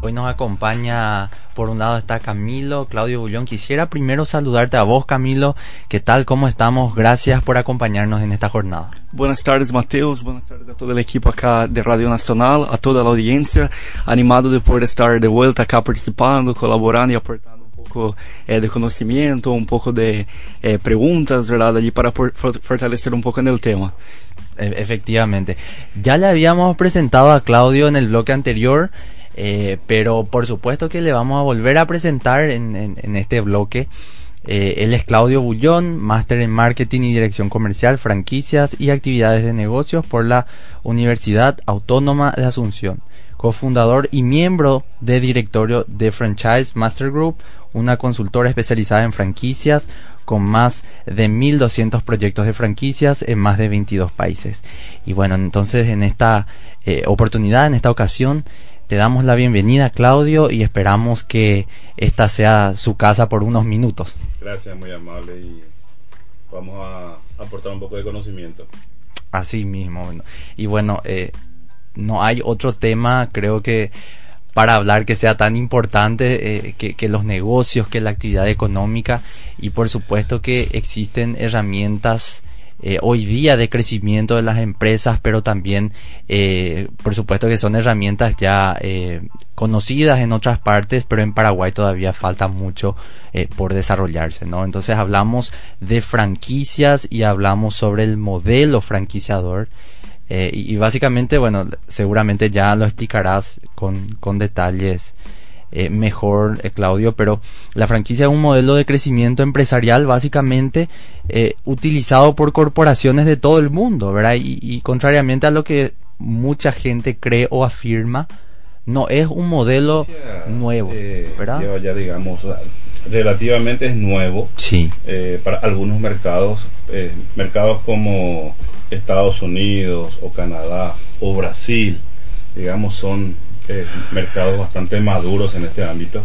Hoy nos acompaña, por un lado está Camilo, Claudio Bullón. Quisiera primero saludarte a vos, Camilo. ¿Qué tal? ¿Cómo estamos? Gracias por acompañarnos en esta jornada. Buenas tardes, Mateus. Buenas tardes a todo el equipo acá de Radio Nacional, a toda la audiencia. Animado de poder estar de vuelta acá participando, colaborando y aportando un poco eh, de conocimiento, un poco de eh, preguntas, ¿verdad? Allí para fortalecer un poco en el tema. E, efectivamente. Ya le habíamos presentado a Claudio en el bloque anterior. Eh, pero por supuesto que le vamos a volver a presentar en, este bloque. Eh, él es Claudio Bullón, máster en marketing y dirección comercial, franquicias y actividades de negocios por la Universidad Autónoma de Asunción, cofundador y miembro de directorio de Franchise Master Group, una consultora especializada en franquicias con más de 1.200 proyectos de franquicias en más de 22 países. Y bueno, entonces en esta eh, oportunidad, en esta ocasión, te damos la bienvenida, Claudio, y esperamos que esta sea su casa por unos minutos. Gracias, muy amable, y vamos a aportar un poco de conocimiento. Así mismo. Y bueno, eh, no hay otro tema, creo que para hablar que sea tan importante eh, que, que, los negocios, que la actividad económica y por supuesto que existen herramientas eh, hoy día de crecimiento de las empresas, pero también, eh, por supuesto que son herramientas ya eh, conocidas en otras partes, pero en Paraguay todavía falta mucho por desarrollarse, ¿no? Entonces hablamos de franquicias y hablamos sobre el modelo franquiciador. y, y, básicamente, bueno, seguramente ya lo explicarás con, con detalles eh, mejor, eh, Claudio, pero la franquicia es un modelo de crecimiento empresarial básicamente eh, utilizado por corporaciones de todo el mundo, ¿verdad? Y, contrariamente a lo que mucha gente cree o afirma, no es un modelo nuevo, ¿verdad? Ya digamos, relativamente es nuevo sí. para algunos mercados, mercados como Estados Unidos o Canadá o Brasil, digamos, son eh, mercados bastante maduros en este ámbito.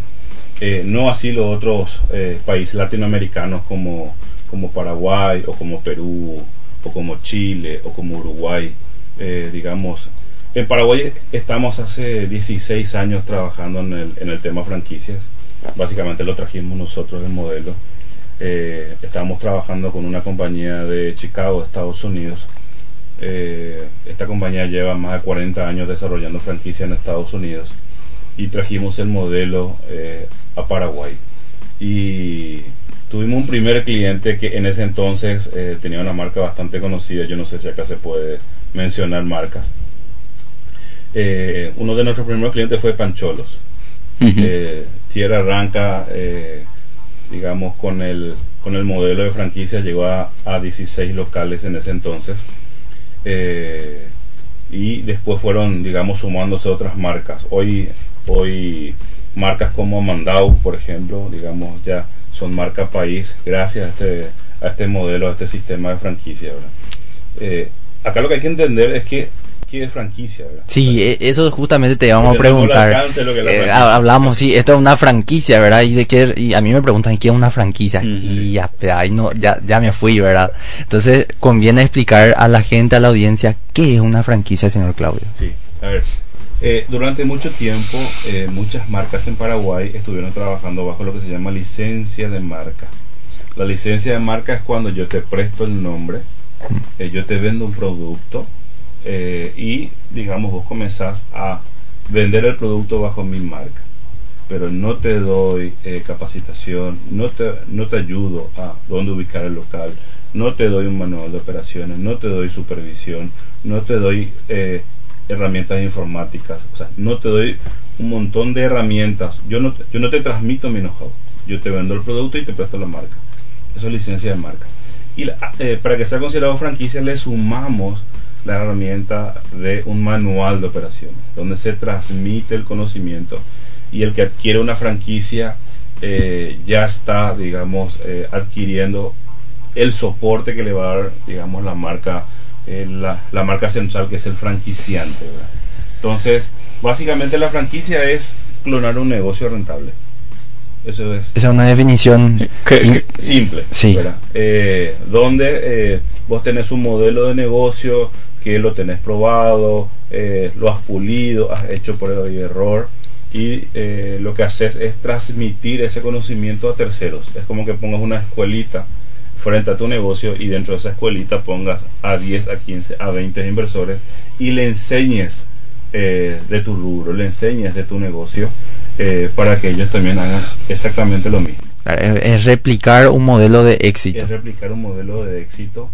Eh, no así los otros eh, países latinoamericanos como, como Paraguay o como Perú o como Chile o como Uruguay. digamos, en Paraguay estamos hace 16 años trabajando en el, en el tema franquicias. Básicamente lo trajimos nosotros el modelo. estamos trabajando con una compañía de Chicago, Estados Unidos, eh, esta compañía lleva más de 40 años desarrollando franquicia en Estados Unidos y trajimos el modelo eh, a Paraguay. Y tuvimos un primer cliente que en ese entonces eh, tenía una marca bastante conocida, yo no sé si acá se puede mencionar marcas. uno de nuestros primeros clientes fue Pancholos. Tierra Arranca, digamos, con el, con el modelo de franquicia llegó a, a 16 locales en ese entonces eh, y después fueron, digamos, sumándose otras marcas. Hoy, hoy marcas como Mandau, por ejemplo, digamos, ya son marca país gracias a este, a este modelo, a este sistema de franquicia. Eh, acá lo que hay que entender es que es franquicia, ¿verdad? Sí, e, eso justamente te íbamos a preguntar. Eh, hablamos, sí, esto es una franquicia, ¿verdad? Y de qué, y a mí me preguntan qué es una franquicia. Y ya, ahí no, ya, ya me fui, ¿verdad? Entonces, conviene explicar a la gente, a la audiencia, qué es una franquicia, señor Claudio. Sí, a ver. Eh, durante mucho tiempo, eh, muchas marcas en Paraguay estuvieron trabajando bajo lo que se llama licencia de marca. La licencia de marca es cuando yo te presto el nombre, yo te vendo un producto, eh, y digamos vos comenzás a vender el producto bajo mi marca pero no te doy eh, capacitación no te, no te ayudo a dónde ubicar el local no te doy un manual de operaciones no te doy supervisión no te doy eh, herramientas informáticas. O sea no te doy un montón de herramientas. Yo no, yo no te transmito mi know-how. Yo te vendo el producto y te presto la marca. Eso es licencia de marca. Y para que sea considerado franquicia le sumamos la herramienta de un manual de operaciones, donde se transmite el conocimiento y el que adquiere una franquicia eh, ya está, digamos, eh, adquiriendo el soporte que le va a dar, digamos, la marca, eh, la, marca central que es el franquiciante. Entonces, básicamente la franquicia es clonar un negocio rentable. Eso es. Esa es una definición simple. Sí. donde vos tenés un modelo de negocio que lo tenés probado, eh, lo has pulido, has hecho prueba y error y eh, lo que haces es transmitir ese conocimiento a terceros. Es como que pongas una escuelita frente a tu negocio y dentro de esa escuelita pongas a 10, a 15, a 20 inversores y le enseñes eh, de tu rubro, le enseñes de tu negocio eh, para que ellos también hagan exactamente lo mismo. Es replicar un modelo de éxito. Es replicar un modelo de éxito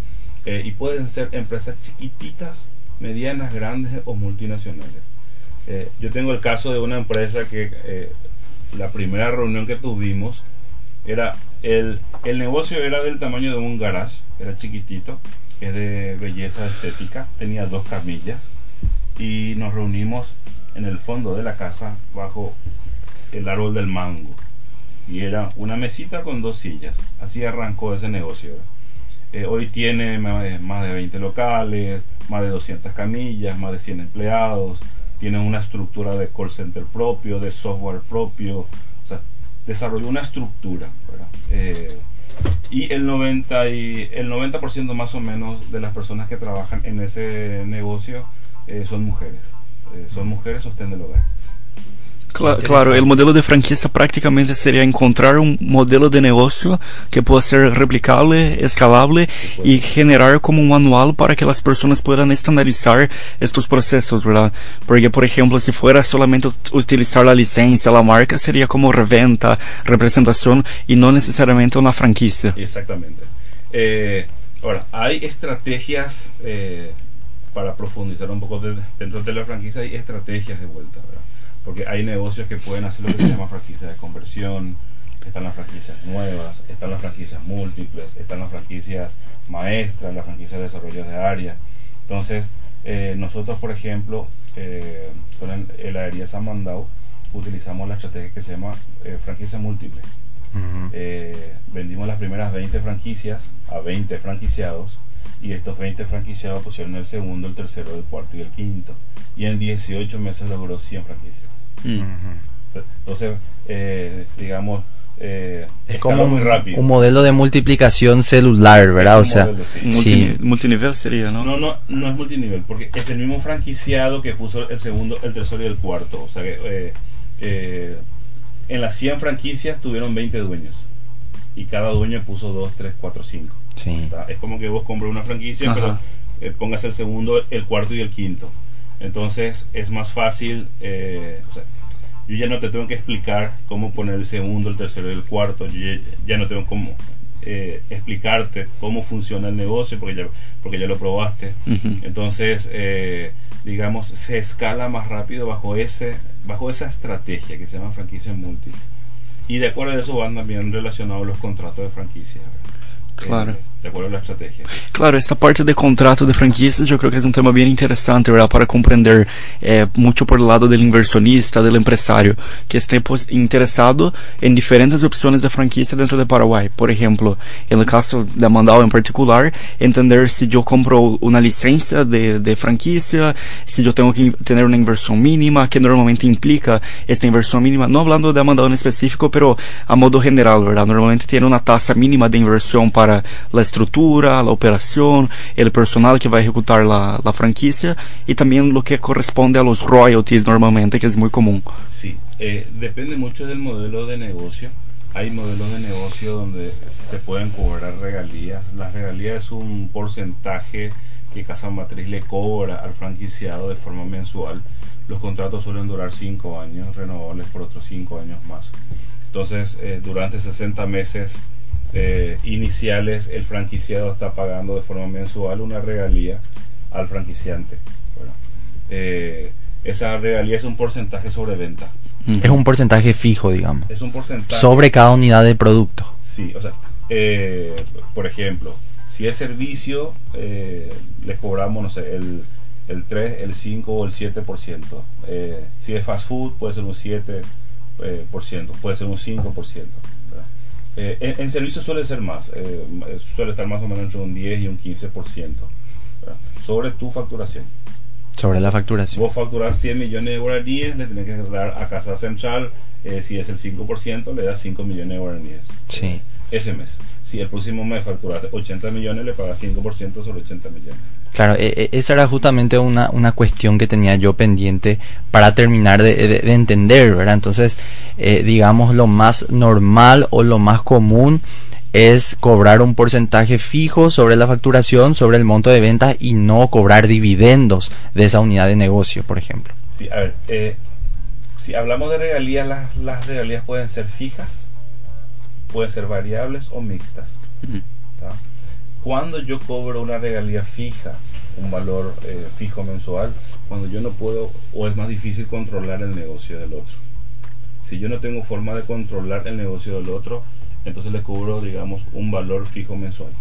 y pueden ser empresas chiquititas, medianas, grandes o multinacionales. Eh, yo tengo el caso de una empresa que eh, la primera reunión que tuvimos era el, el negocio era del tamaño de un garage, era chiquitito, es de belleza estética, tenía dos camillas y nos reunimos en el fondo de la casa bajo el árbol del mango y era una mesita con dos sillas. Así arrancó ese negocio. Eh, hoy tiene más de 20 locales, más de 200 camillas, más de 100 empleados, tienen una estructura de call center propio, de software propio, o sea, desarrolló una estructura, eh, y el 90 y el 90% más o menos de las personas que trabajan en ese negocio eh, son mujeres, eh, son mujeres sostén del hogar. Claro, el modelo de franquicia prácticamente sería encontrar un modelo de negocio que pueda ser replicable, escalable y generar como un manual para que las personas puedan estandarizar estos procesos, ¿verdad? Porque, por ejemplo, si fuera solamente utilizar la licencia, la marca, sería como reventa, representación y no necesariamente una franquicia. Exactamente. Eh, ahora, hay estrategias eh, para profundizar un poco dentro de la franquicia, hay estrategias de vuelta, ¿verdad? Porque hay negocios que pueden hacer lo que se llama franquicia de conversión, están las franquicias nuevas, están las franquicias múltiples, están las franquicias maestras, las franquicias de desarrollo de área. Entonces, eh, nosotros, por ejemplo, eh, con el, heladería San Mandao, utilizamos la estrategia que se llama eh, franquicia múltiple. vendimos las primeras 20 franquicias a 20 franquiciados y estos 20 franquiciados pusieron el segundo, el tercero, el cuarto y el quinto. Y en 18 meses logró 100 franquicias. Entonces, eh, digamos, eh, es como muy rápido. un modelo de multiplicación celular, ¿verdad? O sea, multinivel sería, ¿no? No, no, no es multinivel, porque es el mismo franquiciado que puso el segundo, el tercero y el cuarto. O sea que eh, en las 100 franquicias tuvieron 20 dueños y cada dueño puso 2, 3, 4, 5. Es como que vos compras una franquicia, pero pongas el segundo, el cuarto y el quinto. Entonces es más fácil, eh, o sea, yo ya no te tengo que explicar cómo poner el segundo, el tercero y el cuarto, yo ya, no tengo cómo eh, explicarte cómo funciona el negocio porque ya, porque ya lo probaste. Entonces, eh, digamos, se escala más rápido bajo, ese, bajo esa estrategia que se llama franquicia múltiple. Y de acuerdo a eso van también relacionados los contratos de franquicia. Claro. A la estrategia. Claro, esta parte de contrato de franquicias yo creo que es un tema bien interesante, ¿verdad? Para comprender eh, mucho por lado del inversionista, del empresario, que esté pues, interesado en diferentes opciones de franquicia dentro de Paraguay. Por ejemplo, en el caso de Mandal en particular, entender si yo compro una licencia de, de si yo tengo que tener una inversión mínima, que normalmente implica esta inversión mínima, no hablando de Mandal en específico, pero a modo general, ¿verdad? Normalmente tiene una tasa mínima de inversión para estructura, la operación, el personal que va a ejecutar la, la franquicia y también lo que corresponde a los royalties normalmente, que es muy común. Sí, eh, depende mucho del modelo de negocio. Hay modelos de negocio donde se pueden cobrar regalías. La regalía es un porcentaje que Casa Matriz le cobra al franquiciado de forma mensual. Los contratos suelen durar 5 años, renovables por otros 5 años más. Entonces, eh, durante 60 meses eh, iniciales el franquiciado está pagando de forma mensual una regalía al franquiciante. Eh, esa regalía es un porcentaje sobre venta. Es un porcentaje fijo, digamos. Es un porcentaje. Sobre cada unidad de producto. Sí, o sea, eh, por ejemplo, si es servicio, le cobramos, no sé, el, el 3, el 5 o el 7%. si es fast food, puede ser un 7%, puede ser un 5%. Eh, en, servicio suele ser más, eh, suele estar más o menos entre un 10 y un 15% sobre tu facturación. Sobre la facturación. Vos facturas 100 millones de guaraníes, le tenés que dar a Casa Central, eh, si es el 5%, le das 5 millones de guaraníes. Sí. ese mes. Si el próximo mes facturaste 80 millones, le pagas 5% sobre 80 millones. Claro, e, e, esa era justamente una, una cuestión que tenía yo pendiente para terminar de, de- de entender, ¿verdad? Entonces, eh, digamos, lo más normal o lo más común es cobrar un porcentaje fijo sobre la facturación, sobre el monto de ventas y no cobrar dividendos de esa unidad de negocio, por ejemplo. Sí, a ver, eh, si hablamos de regalías, las, las regalías pueden ser fijas, pueden ser variables o mixtas. Cuando yo cobro una regalía fija, un valor eh, fijo mensual, cuando yo no puedo o es más difícil controlar el negocio del otro. Si yo no tengo forma de controlar el negocio del otro, entonces le cobro, digamos, un valor fijo mensual.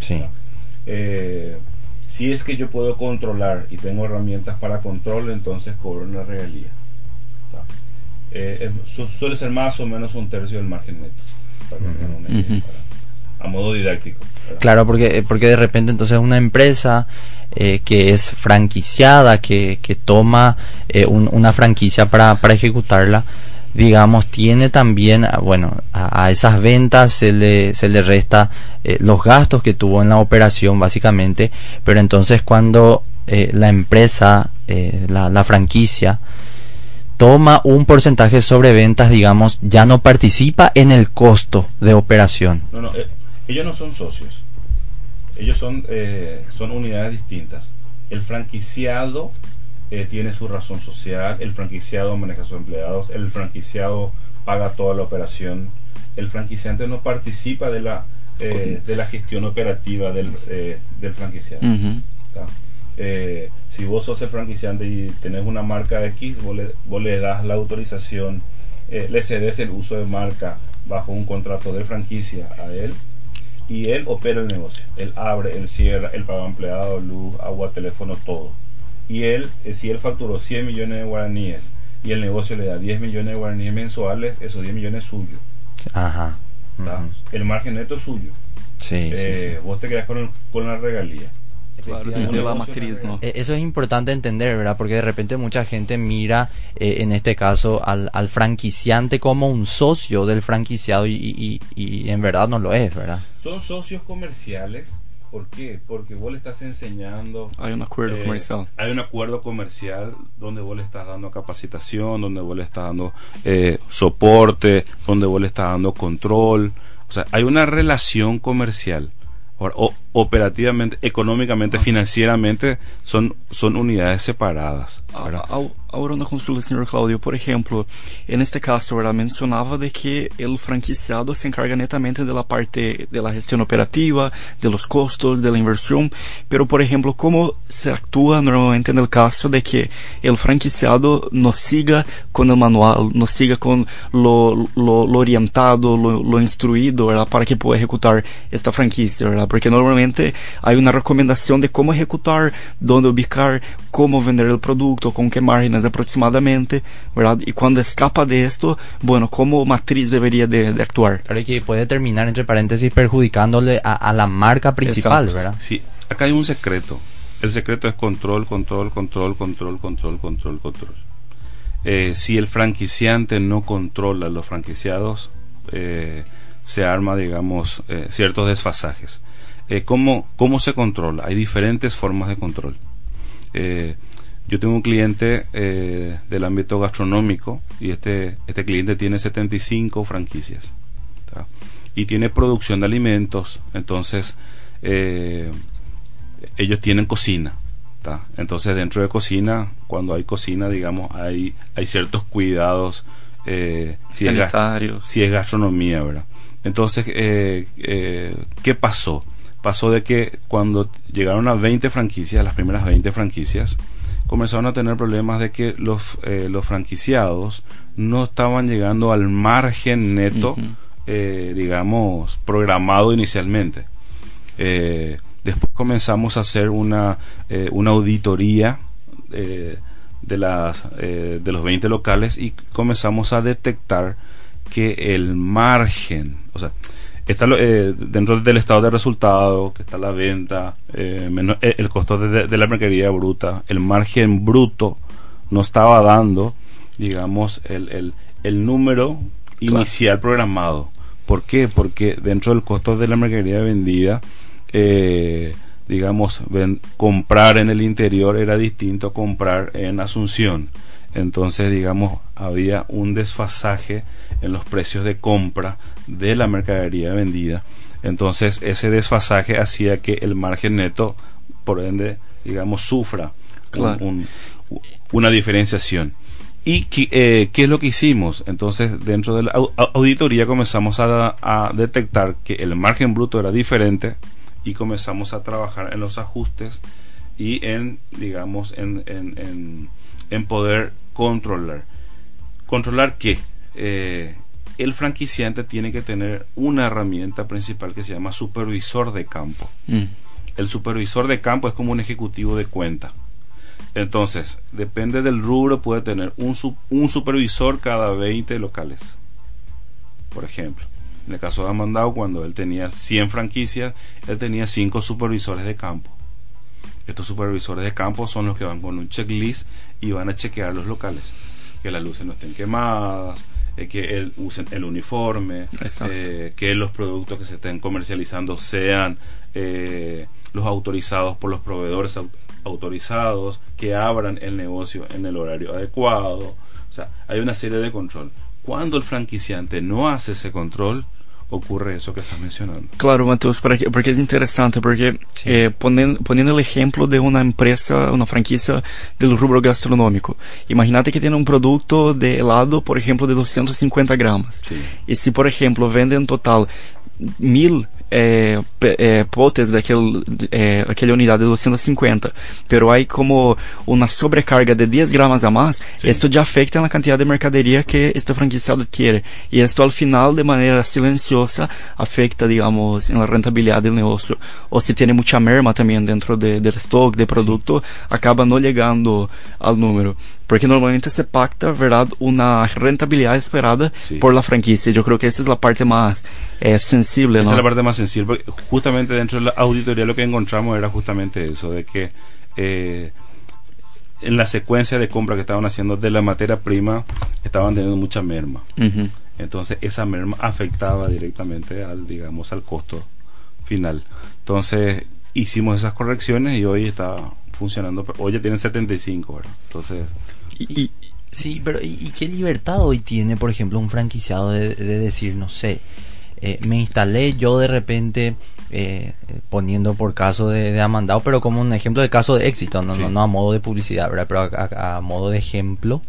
Sí. Eh, si es que yo puedo controlar y tengo herramientas para control, entonces cobro una regalía. Eh, es- su- suele ser más o menos un tercio del margen neto. para que para- a modo didáctico. ¿verdad? Claro, porque, eh, porque de repente entonces una empresa eh, que es franquiciada, que, que toma eh, un- una franquicia para, para ejecutarla, digamos, tiene también, ah, bueno, a, a esas ventas se le, se le resta eh, los gastos que tuvo en la operación, básicamente, pero entonces cuando eh, la empresa, eh, la, la franquicia, toma un porcentaje sobre ventas, digamos, ya no participa en el costo de operación. No, no, ellos no son socios. Ellos son, eh, son unidades distintas. El franquiciado eh, tiene su razón social, el franquiciado maneja a sus empleados, el franquiciado paga toda la operación. El franquiciante no participa de la, eh, de la gestión operativa del, del franquiciado. Si vos sos el franquiciante y tenés una marca X, vos le, vos le das la autorización, le cedes el uso de marca bajo un contrato de franquicia a él y él opera el negocio. Él abre, él cierra, él paga empleado, luz, agua, teléfono, todo. Y él, eh, si él facturó 100 millones de guaraníes y el negocio le da 10 millones de guaraníes mensuales, esos 10 millones es suyo. Ajá. El margen neto es suyo. Sí, sí, sí. Eh, Vos te quedás con, el- con la regalía. Eh, Eso es importante entender, ¿verdad? Porque de repente mucha gente mira, eh, en este caso, al, al franquiciante como un socio del franquiciado y, y- y- en verdad no lo es, ¿verdad? Son socios comerciales. ¿Por qué? Porque vos le estás enseñando. Hay um acordo eh, comercial. Hay un acuerdo comercial donde vos le estás dando capacitación, donde vos le estás dando eh, soporte, donde vos le estás dando control. O sea, hay una relación comercial. O- operativamente, económicamente, financieramente, son, son unidades separadas. ¿verdad? A- ao- Ahora una consulta, señor Claudio. Por ejemplo, en este caso, ¿verdad? mencionaba de que el franquiciado se encarga netamente de la parte de gestión operativa, de los costos, de la inversión. Pero, por ejemplo, ¿cómo se actúa normalmente en el caso de que el franquiciado no siga con el manual, no siga con lo, lo, lo orientado, lo, lo instruido, ¿verdad? Para que pueda ejecutar esta franquicia, ¿verdad? Porque normalmente hay una recomendación de cómo ejecutar, dónde ubicar, cómo vender el producto, con qué márgenes aproximadamente, ¿verdad? Y cuando escapa de esto, bueno, cómo matriz debería de, de actuar. Claro y que puede terminar, entre paréntesis, perjudicándole a, a la marca principal, Exacto. ¿verdad? Sí, acá hay un secreto. El secreto es control, control, control, control, control, control, control. Eh, si el franquiciante no controla a los franquiciados, eh, se arma, digamos, eh, ciertos desfasajes. Eh, ¿cómo, ¿Cómo se controla? Hay diferentes formas de control. Eh, yo tengo un cliente eh, del ámbito gastronómico y este, este cliente tiene 75 franquicias ¿tá? y tiene producción de alimentos. Entonces, eh, ellos tienen cocina. ¿tá? Entonces, dentro de cocina, cuando hay cocina, digamos, hay, hay ciertos cuidados. eh, si, es si es gastronomía, ¿verdad? Entonces, eh, ¿qué pasó? Pasó de que cuando llegaron a 20 franquicias, las primeras 20 franquicias, comenzaron a tener problemas de que los, eh, los franquiciados no estaban llegando al margen neto, eh, digamos, programado inicialmente. Eh, después comenzamos a hacer una, eh, una auditoría de, las, eh, de los 20 locales y comenzamos a detectar que el margen, o sea, está lo- eh, dentro del estado de resultado, que está la venta, eh, menos- eh, el costo de, de la mercadería bruta, el margen bruto no estaba dando, digamos, el, el, el número inicial programado. ¿Por qué? Porque dentro del costo de la mercadería vendida, eh, digamos, comprar en el interior era distinto a comprar en Asunción. Entonces, digamos, había un desfasaje en los precios de compra de la mercadería vendida. Entonces, ese desfasaje hacía que el margen neto, por ende, digamos, sufra una diferenciación. ¿Y eh, qué, es lo que hicimos? Entonces, dentro de la auditoría comenzamos a, detectar que el margen bruto era diferente y comenzamos a trabajar en los ajustes y en, digamos, en, en, en, poder controlar. ¿Controlar qué? Eh, el franquiciante tiene que tener una herramienta principal que se llama supervisor de campo. Mm. El supervisor de campo es como un ejecutivo de cuenta. Entonces, depende del rubro, puede tener un, un supervisor cada 20 locales. Por ejemplo, en el caso de Amandao, cuando él tenía 100 franquicias, él tenía 5 supervisores de campo. Estos supervisores de campo son los que van con un checklist y van a chequear los locales. Que las luces no estén quemadas, eh, que él usen el uniforme, eh, que los productos que se estén comercializando sean eh, los autorizados por los proveedores autorizados, que abran el negocio en el horario adecuado. O sea, hay una serie de control. Cuando el franquiciante no hace ese control, ocurre eso que estás mencionando. Claro, Matheus, porque es interesante, porque eh, poniendo, el ejemplo de una empresa, una franquicia del rubro gastronómico, imagínate que tiene un producto de helado, por ejemplo, de 250 gramos. Y si, por ejemplo, vende en total mil é, é, potes daquele, é, aquela unidade de 250, pero há como uma sobrecarga de 10 gramas a mais, isso já afeta na quantidade de mercaderia que este franquiciado adquiere. E isso, ao final, de maneira silenciosa, afeta, digamos, na rentabilidade do negócio. Ou se tem muita merma também dentro de, do estoque de produto, acaba não chegando ao número. Porque normalmente se pacta, ¿verdad?, una rentabilidad esperada por la franquicia. Yo creo que esa es la parte más eh, sensible, Esa es la parte más sensible, porque justamente dentro de la auditoría lo que encontramos era justamente eso, de que eh, en la secuencia de compra que estaban haciendo de la materia prima estaban teniendo mucha merma. Entonces esa merma afectaba directamente al, digamos, al costo final. Entonces hicimos esas correcciones y hoy está funcionando. Hoy ya tienen 75, ¿verdad? Entonces y, sí, pero ¿y, qué libertad hoy tiene, por ejemplo, un franquiciado de, decir, no sé, eh, me instalé yo de repente, eh, poniendo por caso de, de, Amandao, pero como un ejemplo de caso de éxito, no, no, a modo de publicidad, ¿verdad? pero a, modo de ejemplo.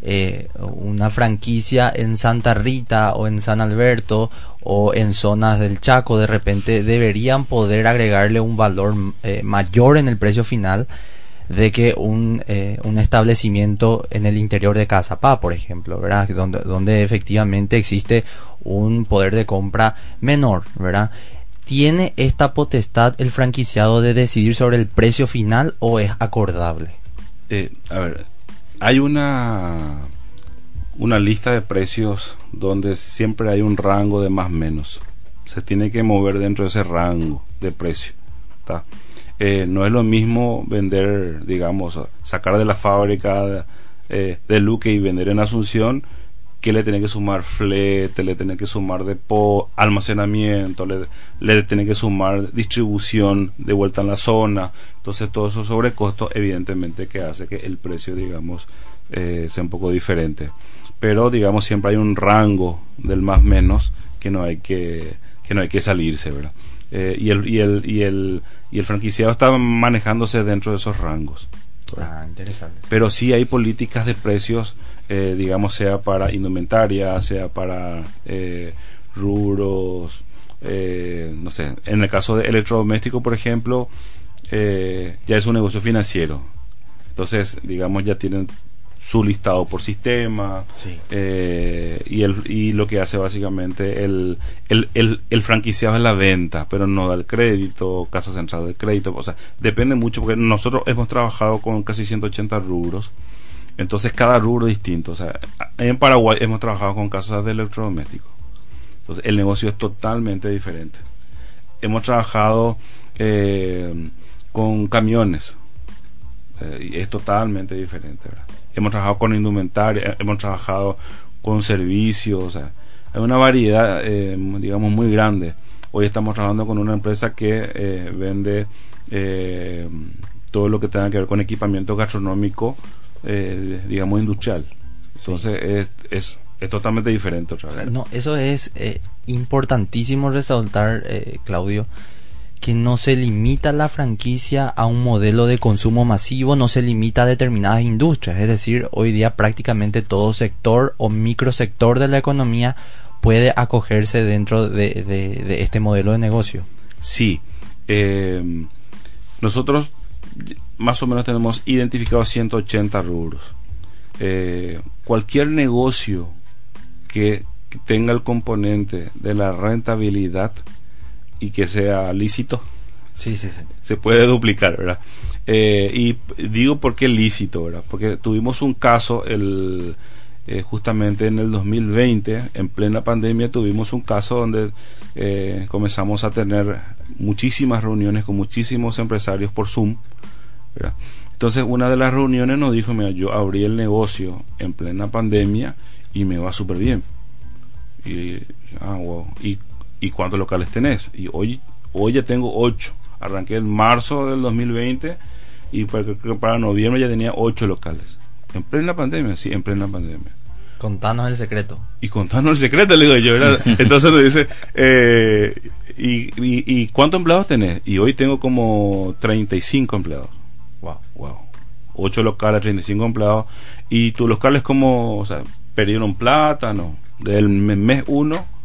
Eh, una franquicia en Santa Rita o en San Alberto o en zonas del Chaco de repente deberían poder agregarle un valor mayor en el precio final de que un, eh, un establecimiento en el interior de Casapá, por ejemplo, ¿verdad? Donde, donde efectivamente existe un poder de compra menor, ¿verdad? ¿Tiene esta potestad el franquiciado de decidir sobre el precio final o es acordable? Eh, a ver, hay una, una lista de precios donde siempre hay un rango de más menos. Se tiene que mover dentro de ese rango de precio. ¿está? Eh, no es lo mismo vender, digamos, sacar de la fábrica eh, de Luque y vender en Asunción que le tiene que sumar flete, le tiene que sumar depo, almacenamiento, le, le tiene que sumar distribución de vuelta en la zona. Entonces todo eso sobrecosto evidentemente que hace que el precio, digamos, eh, sea un poco diferente. Pero digamos siempre hay un rango del más menos que no hay que, que no hay que salirse, ¿verdad? Eh, y, el, y, el, y, el, y el franquiciado está manejándose dentro de esos rangos. Ah, interesante. Pero sí hay políticas de precios, eh, digamos, sea para indumentaria, sea para eh, rubros, no sé, en el caso de electrodoméstico, por ejemplo, ya es un negocio financiero. Entonces, digamos, ya tienen su listado por sistema eh, y, el, y lo que hace básicamente el, el, el, franquiciado es la venta, pero no da el crédito, casa central del crédito, o sea, depende mucho porque nosotros hemos trabajado con casi 180 rubros, entonces cada rubro es distinto, o sea, en Paraguay hemos trabajado con casas de electrodomésticos, entonces el negocio es totalmente diferente. Hemos trabajado eh, con camiones, eh, y es totalmente diferente, ¿verdad? Hemos trabajado con indumentaria, hemos trabajado con servicios, o sea, hay una variedad, eh, digamos, muy grande. Hoy estamos trabajando con una empresa que eh, vende eh, todo lo que tenga que ver con equipamiento gastronómico, eh, digamos, industrial. Entonces es, es, es, totalmente diferente otra vez. No, eso es importantísimo resaltar, eh, Claudio, que no se limita la franquicia a un modelo de consumo masivo, no se limita a determinadas industrias. Es decir, hoy día prácticamente todo sector o microsector de la economía puede acogerse dentro de, este modelo de negocio. Sí. Eh, nosotros más o menos tenemos identificados 180 rubros. Eh, cualquier negocio que, tenga el componente de la rentabilidad y que sea lícito, sí, sí, sí. se puede duplicar, ¿verdad? Eh, y digo por qué lícito, ¿verdad? Porque tuvimos un caso el, eh, justamente en el 2020, en plena pandemia, tuvimos un caso donde eh, comenzamos a tener muchísimas reuniones con muchísimos empresarios por Zoom. ¿verdad? Entonces, una de las reuniones nos dijo: Mira, yo abrí el negocio en plena pandemia y me va súper bien. Y, ah, wow. ¿Y, ¿Y cuántos locales tenés? Y hoy, hoy ya tengo ocho. Arranqué en marzo del 2020 y para, para noviembre ya tenía ocho locales. En plena pandemia, sí, en plena pandemia. Contanos el secreto. Y contanos el secreto, le digo yo. ¿verdad? Entonces nos dice, eh, y, y, ¿y cuántos empleados tenés? Y hoy tengo como 35 empleados. Wow. Wow. 8 locales, 35 empleados. Y tus locales como, o sea, perdieron plata, no. Del mes 1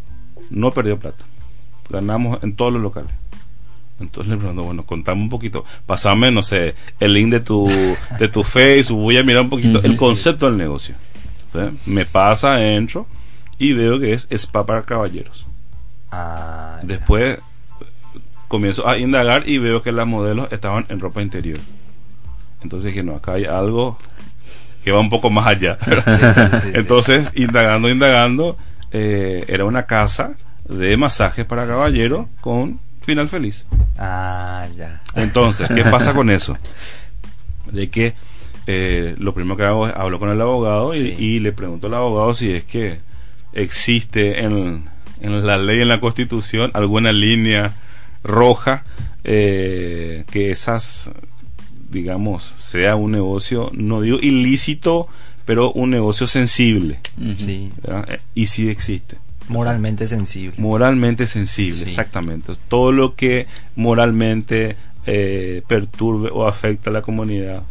no perdió plata. Ganamos en todos los locales. Entonces le pregunto, bueno, contame un poquito, pasame, no sé, el link de tu, de tu Facebook, voy a mirar un poquito el concepto del negocio. Entonces, me pasa, entro y veo que es spa para caballeros. Ah. Después comienzo a indagar y veo que las modelos estaban en ropa interior. Entonces dije, no, acá hay algo que va un poco más allá. Sí, sí, sí, Entonces, indagando, indagando, eh, era una casa de masajes para caballeros con final feliz. Ah, ya. Entonces, ¿qué pasa con eso? De que eh, lo primero que hago es hablo con el abogado y, le pregunto al abogado si es que existe en, en la ley, en la constitución, alguna línea roja eh, que esas, digamos, sea un negocio, no digo ilícito, pero un negocio sensible. Sí. ¿verdad? Eh, Y sí existe. Moralmente sensible. Moralmente sensible, Sí. exactamente. Todo lo que moralmente eh, perturbe o afecta a la comunidad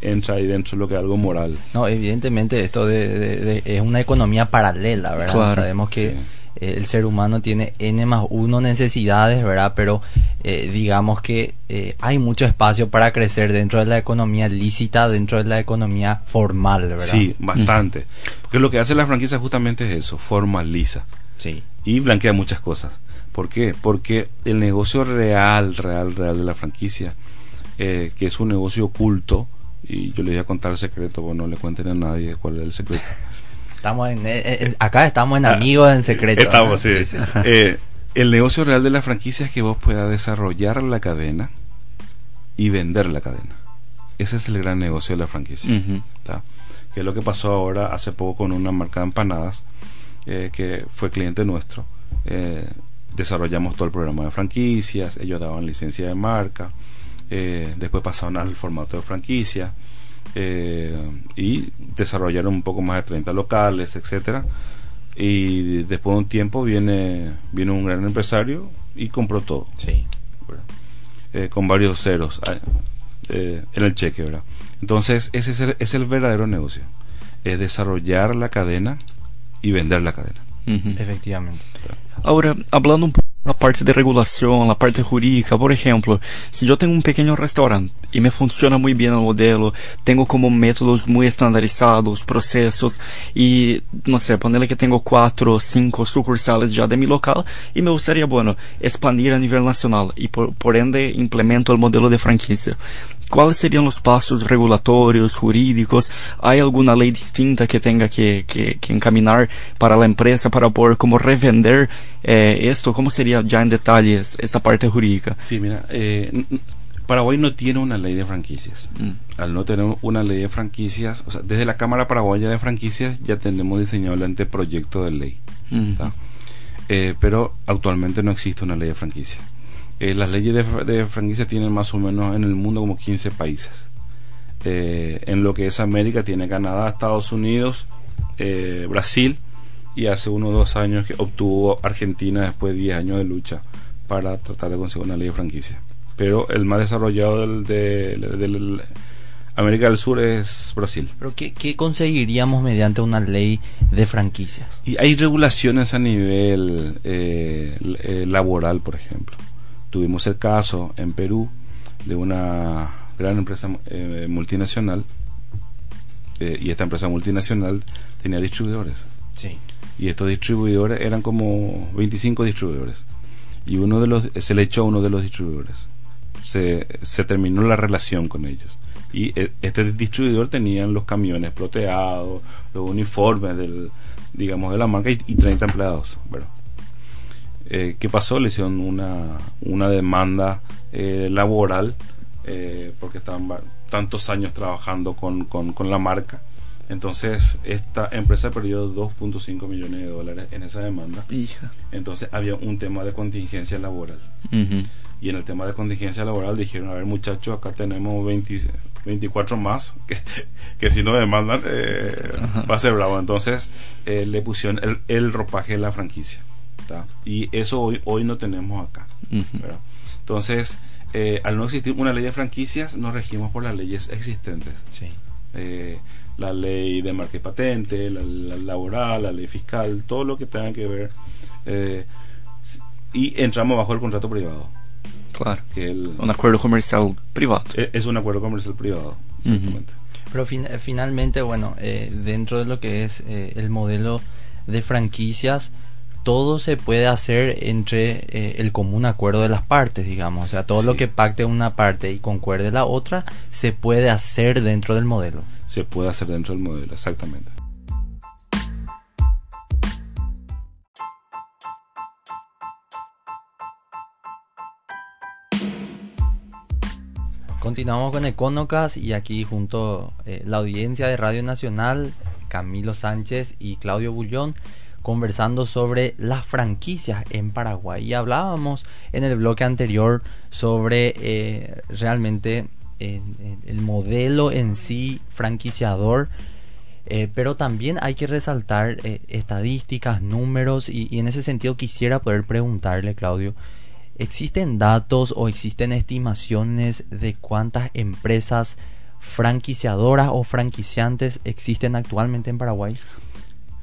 entra ahí dentro de lo que es algo moral. No, evidentemente esto de, de- de- es una economía paralela, ¿verdad? Claro, Sabemos que sí. Eh, el ser humano tiene n más uno necesidades, ¿verdad? Pero eh, digamos que eh, hay mucho espacio para crecer dentro de la economía lícita, dentro de la economía formal, ¿verdad? Sí, bastante. Porque lo que hace la franquicia justamente es eso, formaliza Sí. y blanquea muchas cosas. ¿Por qué? Porque el negocio real, real, real de la franquicia, que es un negocio oculto, y yo les voy a contar el secreto, bueno, no le cuenten a nadie cuál es el secreto. Estamos en, eh, eh, acá estamos en amigos en secreto. ¿no? Ah, Estamos, sí. Sí, sí, sí. Eh, el negocio real de la franquicia es que vos puedas desarrollar la cadena y vender la cadena. Ese es el gran negocio de la franquicia. Que es lo que pasó ahora hace poco con una marca de empanadas eh, que fue cliente nuestro. Eh, desarrollamos todo el programa de franquicias, ellos daban licencia de marca, eh, después pasaron al formato de franquicia eh, y desarrollaron un poco más de 30 locales, etcétera y después de un tiempo viene viene un gran empresario y compró todo. Eh, con varios ceros ah, eh, en el cheque verdad entonces ese es el, es el verdadero negocio es desarrollar la cadena y vender la cadena. Efectivamente. Ahora, hablando un poco la parte de regulación, la parte jurídica, por ejemplo, si yo tengo un pequeño restaurante y me funciona muy bien el modelo, tengo como métodos muy estandarizados, procesos y, no sé, ponerle que tengo cuatro o cinco sucursales ya de mi local y me gustaría, bueno, expandir a nivel nacional y por, por ende implemento el modelo de franquicia. ¿Cuáles serían los pasos regulatorios, jurídicos? ¿Hay alguna ley distinta que tenga que, que, que encaminar para la empresa para poder como revender eh, esto? ¿Cómo sería ya en detalles esta parte jurídica? sí mira eh, Paraguay no tiene una ley de franquicias Mm. al no tener una ley de franquicias o sea desde la cámara paraguaya de franquicias ya tenemos diseñado el anteproyecto de ley Eh, pero actualmente no existe una ley de franquicia. Eh, las leyes de, franquicia tienen más o menos en el mundo como 15 países. Eh, en lo que es América tiene Canadá, Estados Unidos, Brasil y hace unos dos años que obtuvo Argentina después de 10 años de lucha para tratar de conseguir una ley de franquicia. Pero el más desarrollado del, del América del Sur es Brasil. ¿Pero qué, conseguiríamos mediante una ley de franquicias? Y hay regulaciones a nivel eh, eh, laboral, por ejemplo. Tuvimos el caso en Perú de una gran empresa eh, multinacional y esta empresa multinacional tenía distribuidores. Sí. Y estos distribuidores eran como 25 distribuidores. Y uno de los se le echó a uno de los distribuidores. Se, se terminó la relación con ellos y e, este distribuidor tenía los camiones proteados, los uniformes del, digamos, de la marca y, 30 empleados. Eh, ¿Qué pasó? Le hicieron una, una demanda eh, laboral eh, porque estaban tantos años trabajando con, con, la marca. Entonces, esta empresa perdió 2.5 millones de dólares en esa demanda. Hija. Entonces, había un tema de contingencia laboral. Y en el tema de contingencia laboral dijeron, a ver muchachos, acá tenemos 20, 24 más, que, si no demandan eh, va a ser bravo. Entonces le pusieron el, ropaje de la franquicia. Y eso hoy, hoy no tenemos acá. Entonces, eh, al no existir una ley de franquicias, nos regimos por las leyes existentes. la ley de marca y patente, la, laboral, la ley fiscal, todo lo que tenga que ver. y entramos bajo el contrato privado. Claro. un acuerdo comercial privado. E, es, un acuerdo comercial privado, exactamente. Pero finalmente, bueno, eh, dentro de lo que es eh, el modelo de franquicias, todo se puede hacer entre eh, el común acuerdo de las partes, digamos. O sea, todo lo que pacte una parte y concuerde la otra, se puede hacer dentro del modelo. Se puede hacer dentro del modelo, exactamente. Continuamos con Econocas y aquí junto eh, la audiencia de Radio Nacional, Camilo Sánchez y Claudio Bullón, conversando sobre las franquicias en Paraguay. Y hablábamos en el bloque anterior sobre eh, realmente el modelo en sí franquiciador. Eh, pero también hay que resaltar estadísticas, números y, y en ese sentido quisiera poder preguntarle, Claudio, ¿Existen datos o existen estimaciones de cuántas empresas franquiciadoras o franquiciantes existen actualmente en Paraguay?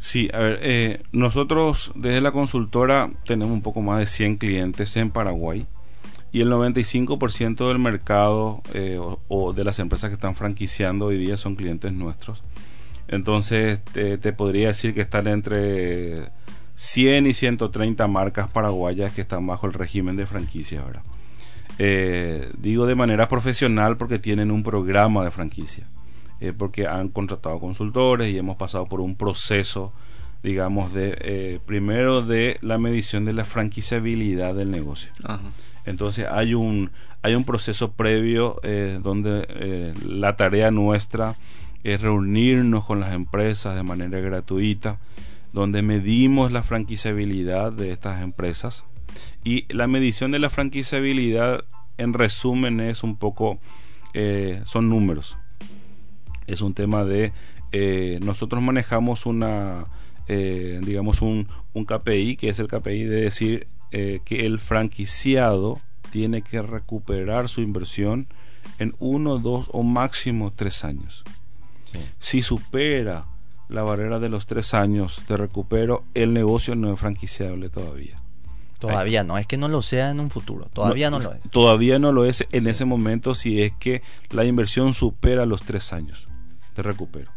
Sí, a ver, eh, nosotros desde la consultora tenemos un poco más de 100 clientes en Paraguay y el 95% del mercado eh, o, de las empresas que están franquiciando hoy día son clientes nuestros. Entonces te podría decir que están entre 100 y 130 marcas paraguayas que están bajo el régimen de franquicia ahora. Eh, digo de manera profesional porque tienen un programa de franquicia, eh, porque han contratado consultores y hemos pasado por un proceso, digamos, de eh, primero de la medición de la franquiciabilidad del negocio. Entonces hay un, hay un proceso previo donde la tarea nuestra es reunirnos con las empresas de manera gratuita donde medimos la franquiciabilidad de estas empresas. Y la medición de la franquiciabilidad, en resumen, es un poco, eh, son números. Es un tema de, eh, nosotros manejamos una, eh, digamos, un, un, KPI, que es el KPI de decir que el franquiciado tiene que recuperar su inversión en uno, dos o máximo tres años. Si supera la barrera de los tres años de recupero, el negocio no es franquiciable todavía. Todavía no, es que no lo sea en un futuro, todavía no, lo es. Todavía no lo es en ese momento si es que la inversión supera los tres años de recupero.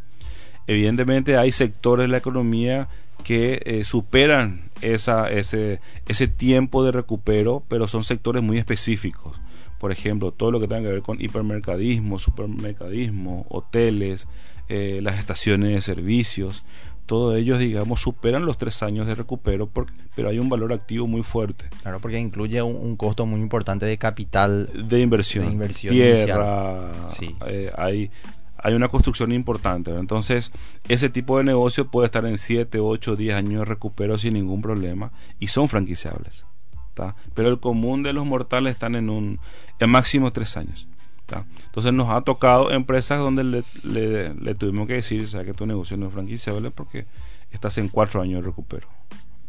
Evidentemente hay sectores de la economía que eh, superan esa, ese, ese tiempo de recupero, pero son sectores muy específicos. Por ejemplo, todo lo que tenga que ver con hipermercadismo, supermercadismo, hoteles, eh, las estaciones de servicios, todos ellos, digamos, superan los tres años de recupero, pero hay un valor activo muy fuerte. Claro, porque incluye un, costo muy importante de capital. De inversión. De inversión Tierra, eh, hay, hay una construcción importante. Entonces, ese tipo de negocio puede estar en 7, 8, 10 años de recupero sin ningún problema y son franquiciables. Pero el común de los mortales están en un en máximo 3 años. Entonces nos ha tocado empresas donde le, tuvimos que decir, o sea, que tu negocio no es franquiciable porque estás en 4 años de recupero.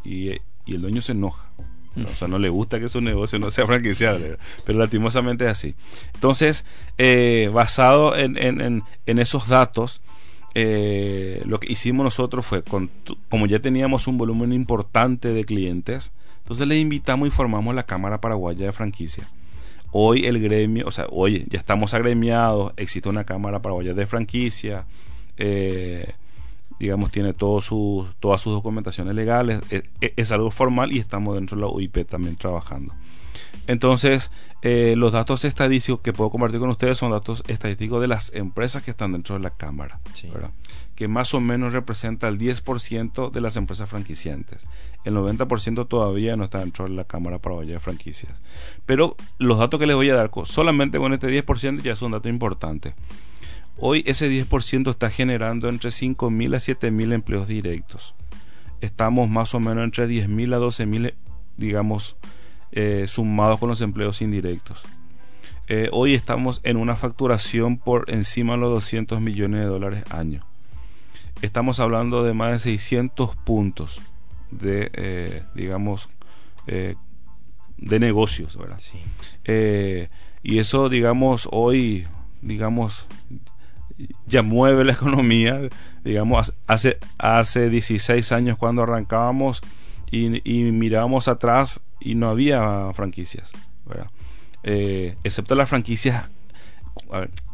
Y el dueño se enoja. O sea, no le gusta que su negocio no sea franquiciable, pero lastimosamente es así. Entonces, eh, basado en, en, en, esos datos, eh, lo que hicimos nosotros fue, como ya teníamos un volumen importante de clientes, entonces le invitamos y formamos la Cámara Paraguaya de Franquicia. Hoy el gremio, o sea, hoy ya estamos agremiados, existe una Cámara Paraguaya de Franquicia. Eh, digamos, tiene todo su, todas sus documentaciones legales, es, es, algo formal y estamos dentro de la UIP también trabajando. Entonces, eh, los datos estadísticos que puedo compartir con ustedes son datos estadísticos de las empresas que están dentro de la Cámara, que más o menos representa el 10% de las empresas franquiciantes. El 90% todavía no está dentro de la Cámara para de Franquicias. Pero los datos que les voy a dar, solamente con este 10% ya es un dato importante. Hoy ese 10% está generando entre 5.000 a 7.000 empleos directos. Estamos más o menos entre 10.000 a 12.000, digamos, eh, sumados con los empleos indirectos. Eh, hoy estamos en una facturación por encima de los 200 millones de dólares año. Estamos hablando de más de 600 puntos de, eh, digamos, de negocios, ¿verdad? Sí. y eso, digamos, hoy, digamos, ya mueve la economía. Digamos, hace, hace 16 años cuando arrancábamos y, y mirábamos atrás y no había franquicias, eh, excepto las franquicias,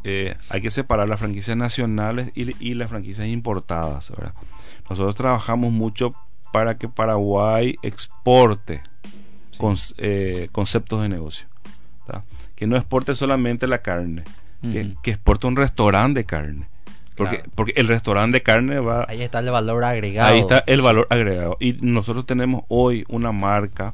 eh, hay que separar las franquicias nacionales y, las franquicias importadas, Nosotros trabajamos mucho para que Paraguay exporte eh, conceptos de negocio, que no exporte solamente la carne, que, exporta un restaurante de carne. Porque, porque el restaurante de carne va... Ahí está el valor agregado. Ahí está el valor agregado. Y nosotros tenemos hoy una marca,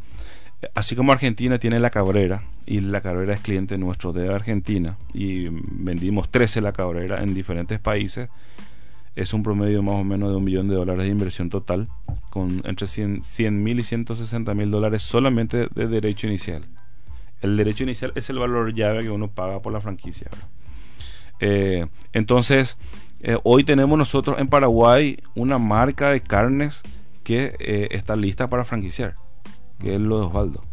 así como Argentina tiene la Cabrera, y la Cabrera es cliente nuestro de Argentina, y vendimos 13 la Cabrera en diferentes países, es un promedio más o menos de un millón de dólares de inversión total, con entre 100 mil y 160 mil dólares solamente de derecho inicial. El derecho inicial es el valor llave que uno paga por la franquicia. Eh, entonces, eh, hoy tenemos nosotros en Paraguay una marca de carnes que eh, está lista para franquiciar, que es lo de Osvaldo.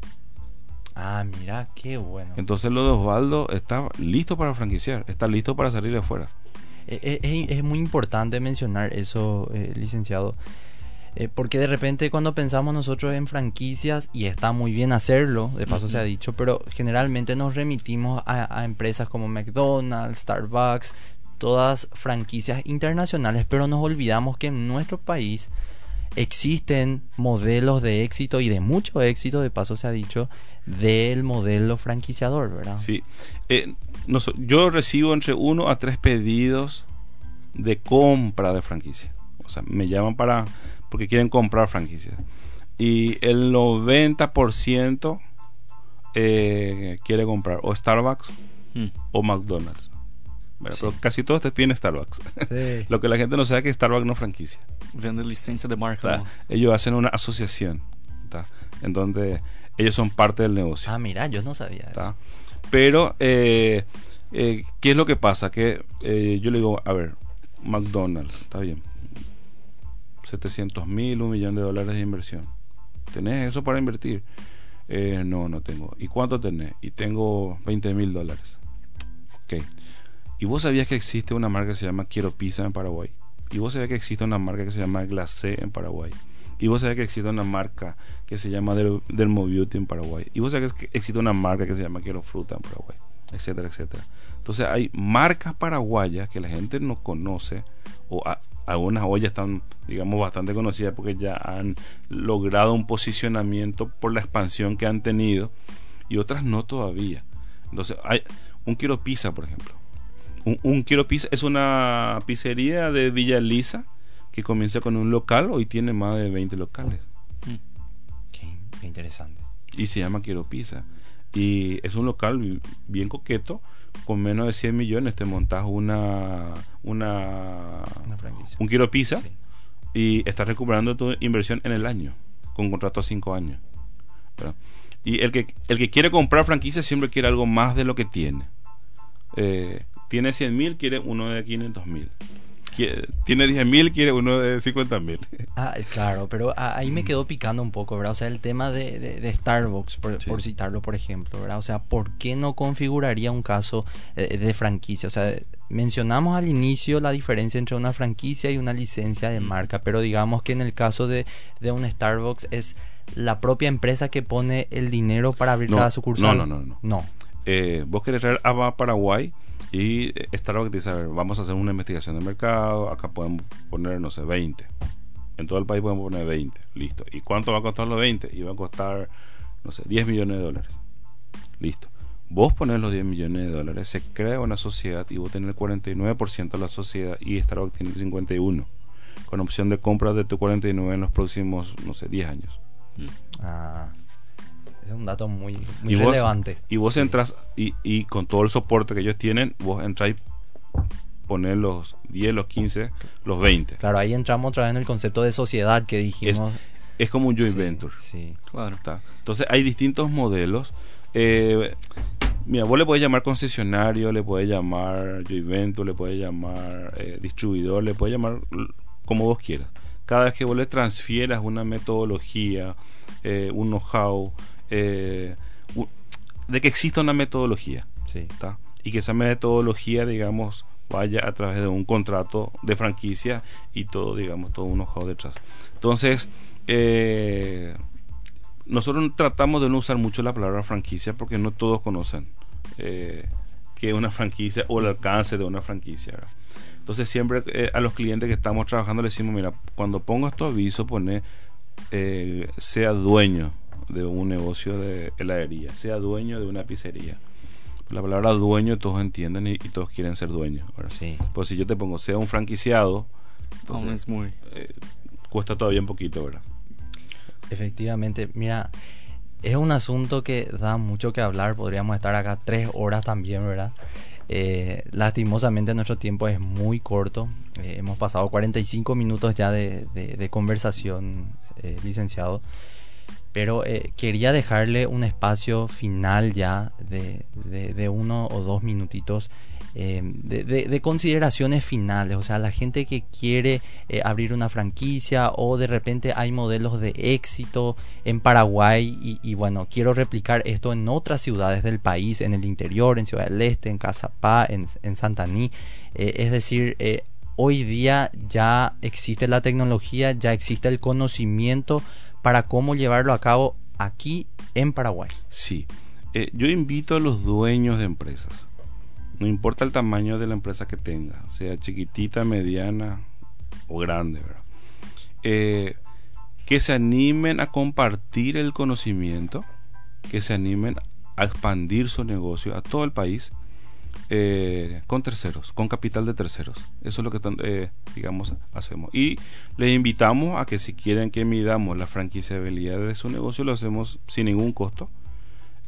Ah, mira, qué bueno. Entonces lo de Osvaldo está listo para franquiciar, está listo para salir de afuera. Es, muy importante mencionar eso, licenciado. Porque de repente cuando pensamos nosotros en franquicias, y está muy bien hacerlo, de paso se ha dicho, pero generalmente nos remitimos a, empresas como McDonald's, Starbucks, todas franquicias internacionales, pero nos olvidamos que en nuestro país existen modelos de éxito y de mucho éxito, de paso se ha dicho, del modelo franquiciador, ¿verdad? Sí. Eh, yo recibo entre uno a tres pedidos de compra de franquicia. O sea, me llaman para porque quieren comprar franquicias. Y el 90% eh, quiere comprar o Starbucks mm. o McDonald's casi todos te piden Starbucks. Lo que la gente no sabe es que Starbucks no franquicia. Vende licencia de marca. Ellos hacen una asociación en donde ellos son parte del negocio. Ah, mira, yo no sabía eso. Pero, eh, eh, ¿qué es lo que pasa? Que eh, yo le digo, a ver, McDonald's, está bien. 700 mil, un millón de dólares de inversión. ¿Tenés eso para invertir? no, no tengo. ¿Y cuánto tenés? Y tengo 20 mil dólares. Ok ¿Y vos sabías que existe una marca que se llama Quiero Pizza en Paraguay? ¿Y vos sabías que existe una marca que se llama Glacé en Paraguay? ¿Y vos sabías que existe una marca que se llama Del, Beauty en Paraguay? ¿Y vos sabías que existe una marca que se llama Quiero Fruta en Paraguay? Etcétera, etcétera. Entonces hay marcas paraguayas que la gente no conoce o algunas hoy ya están, digamos, bastante conocidas porque ya han logrado un posicionamiento por la expansión que han tenido y otras no todavía. Entonces hay un Quiero Pizza, por ejemplo un, Quiero Pizza es una pizzería de Villa Lisa que comienza con un local, hoy tiene más de 20 locales. Mm. Qué, interesante. Y se llama Quiero Pizza. Y es un local bien coqueto con menos de 100 millones te montas una, una, Una franquicia. un kilo pizza Sí. y estás recuperando tu inversión en el año, con contrato a 5 años. ¿verdad? Y el que, el que quiere comprar franquicia siempre quiere algo más de lo que tiene. Eh, tiene 100 mil, quiere uno de 500 mil. Tiene 10 mil, quiere uno de 50 mil. Ah, claro, pero ahí me quedó picando un poco, ¿verdad? O sea, el tema de, de- de Starbucks, por, Sí. por citarlo, por ejemplo, ¿verdad? O sea, ¿por qué no configuraría un caso eh, de franquicia? O sea, mencionamos al inicio la diferencia entre una franquicia y una licencia de marca, pero digamos que en el caso de, de un Starbucks es la propia empresa que pone el dinero para abrir No, cada sucursal. no, no, no, no. No. Eh, vos querés traer a Paraguay y Starbucks dice, a ver, vamos a hacer una investigación de mercado, acá podemos poner, no sé, 20. En todo el país podemos poner 20, listo. ¿Y cuánto va a costar los 20? Y va a costar, no sé, 10 millones de dólares. Listo. Vos pones los 10 millones de dólares, se crea una sociedad y vos tenés el 49% de la sociedad y Starbucks tiene el 51%, con opción de compra de tu 49 en los próximos, no sé, 10 años. Ah, es un dato muy, muy y vos, relevante. y vos entras y, y con todo el soporte que ellos tienen, vos entras y poner los 10, los 15, los 20. Claro, ahí entramos otra vez en el concepto de sociedad que dijimos. Es como un joint Sí, venture. Sí. Claro. ¿está? Entonces hay distintos modelos. Eh, mira, vos le podés llamar concesionario, le podés llamar joint venture, le podés llamar eh, distribuidor, le podés llamar como vos quieras. Cada vez que vos le transfieras una metodología, eh, un know-how, eh, de que exista una metodología. Y que esa metodología, digamos, vaya a través de un contrato de franquicia y todo, digamos, todo un ojo detrás. Entonces, eh, nosotros tratamos de no usar mucho la palabra franquicia porque no todos conocen eh, que es una franquicia o el alcance de una franquicia. ¿verdad? Entonces, siempre eh, a los clientes que estamos trabajando le decimos, mira, cuando pongo estos avisos, pone sea dueño de un negocio de heladería, sea dueño de una pizzería. La palabra dueño todos entienden y, y todos quieren ser dueños. Sí. Pues si yo te pongo sea un franquiciado, Aún entonces, es muy. eh, cuesta todavía un poquito, ¿verdad? Efectivamente, mira, es un asunto que da mucho que hablar, podríamos estar acá tres horas también, ¿verdad? Eh, lastimosamente nuestro tiempo es muy corto, Eh, hemos pasado 45 minutos ya de, de- de conversación, eh, licenciado, pero eh, quería dejarle un espacio final ya de, de- uno o dos minutitos eh, de, de- de consideraciones finales, o sea, la gente que quiere eh, abrir una franquicia o de repente hay modelos de éxito en Paraguay y, bueno, quiero replicar esto en otras ciudades del país, en el interior, en Ciudad del Este, en Cazapá, en, en Santaní, Eh, es decir, hoy día ya existe la tecnología, ya existe el conocimiento para cómo llevarlo a cabo aquí en Paraguay. Sí. Eh, yo invito a los dueños de empresas, no importa el tamaño de la empresa que tenga, sea chiquitita, mediana o grande, ¿verdad? Eh, que se animen a compartir el conocimiento, que se animen a expandir su negocio a todo el país eh, con terceros, con capital de terceros. Eso es lo que eh, digamos hacemos. Y les invitamos a que si quieren que midamos la franquiciabilidad de su negocio, lo hacemos sin ningún costo.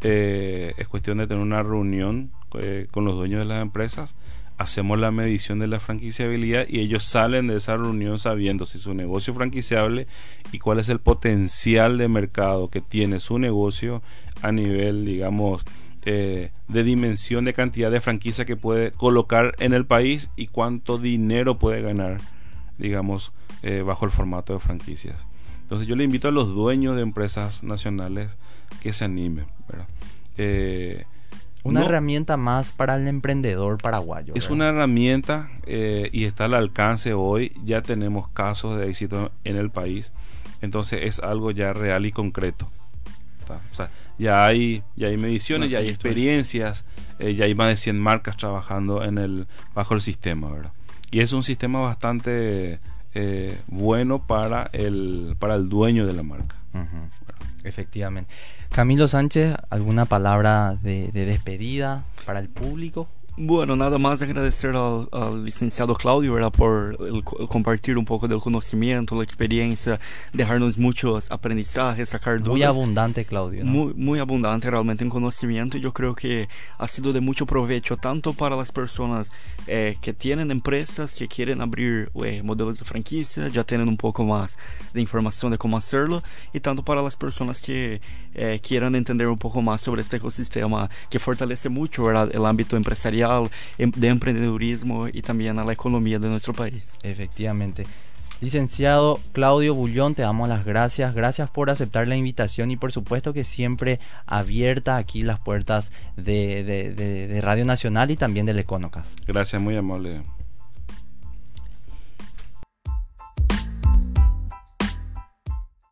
Eh, es cuestión de tener una reunión eh, con los dueños de las empresas. Hacemos la medición de la franquiciabilidad y ellos salen de esa reunión sabiendo si su negocio es franquiciable y cuál es el potencial de mercado que tiene su negocio a nivel, digamos, eh, de dimensión de cantidad de franquicia que puede colocar en el país y cuánto dinero puede ganar, digamos, eh, bajo el formato de franquicias. Entonces yo le invito a los dueños de empresas nacionales que se animen. Eh, Una no- herramienta más para el emprendedor paraguayo. es ¿verdad? una herramienta eh, y está al alcance hoy. Ya tenemos casos de éxito en el país. Entonces es algo ya real y concreto. ¿Está? O sea, ya hay, ya hay mediciones, ya hay experiencias, eh, ya hay más de 100 marcas trabajando en el, bajo el sistema. ¿verdad? Y es un sistema bastante eh, bueno para el, para el dueño de la marca. Efectivamente. Camilo Sánchez, ¿alguna palabra de, de despedida para el público? Bueno, nada más agradecer al, al licenciado Claudio ¿verdad? por el, el compartir un poco del conocimiento, la experiencia, dejarnos muchos aprendizajes, sacar dudas. Muy abundante, Claudio. ¿no? Muy, muy abundante realmente en conocimiento. Yo creo que ha sido de mucho provecho tanto para las personas eh, que tienen empresas, que quieren abrir eh, modelos de franquicia, ya tienen un poco más de información de cómo hacerlo, y tanto para las personas que eh, quieran entender un poco más sobre este ecosistema que fortalece mucho ¿verdad? el ámbito empresarial Em, de emprendedurismo y también a la economía de nuestro país. Efectivamente. Licenciado Claudio Bullón, te damos las gracias. Gracias por aceptar la invitación y por supuesto que siempre abierta aquí las puertas de, de, de, de Radio Nacional y también del Econocas. Gracias, muy amable.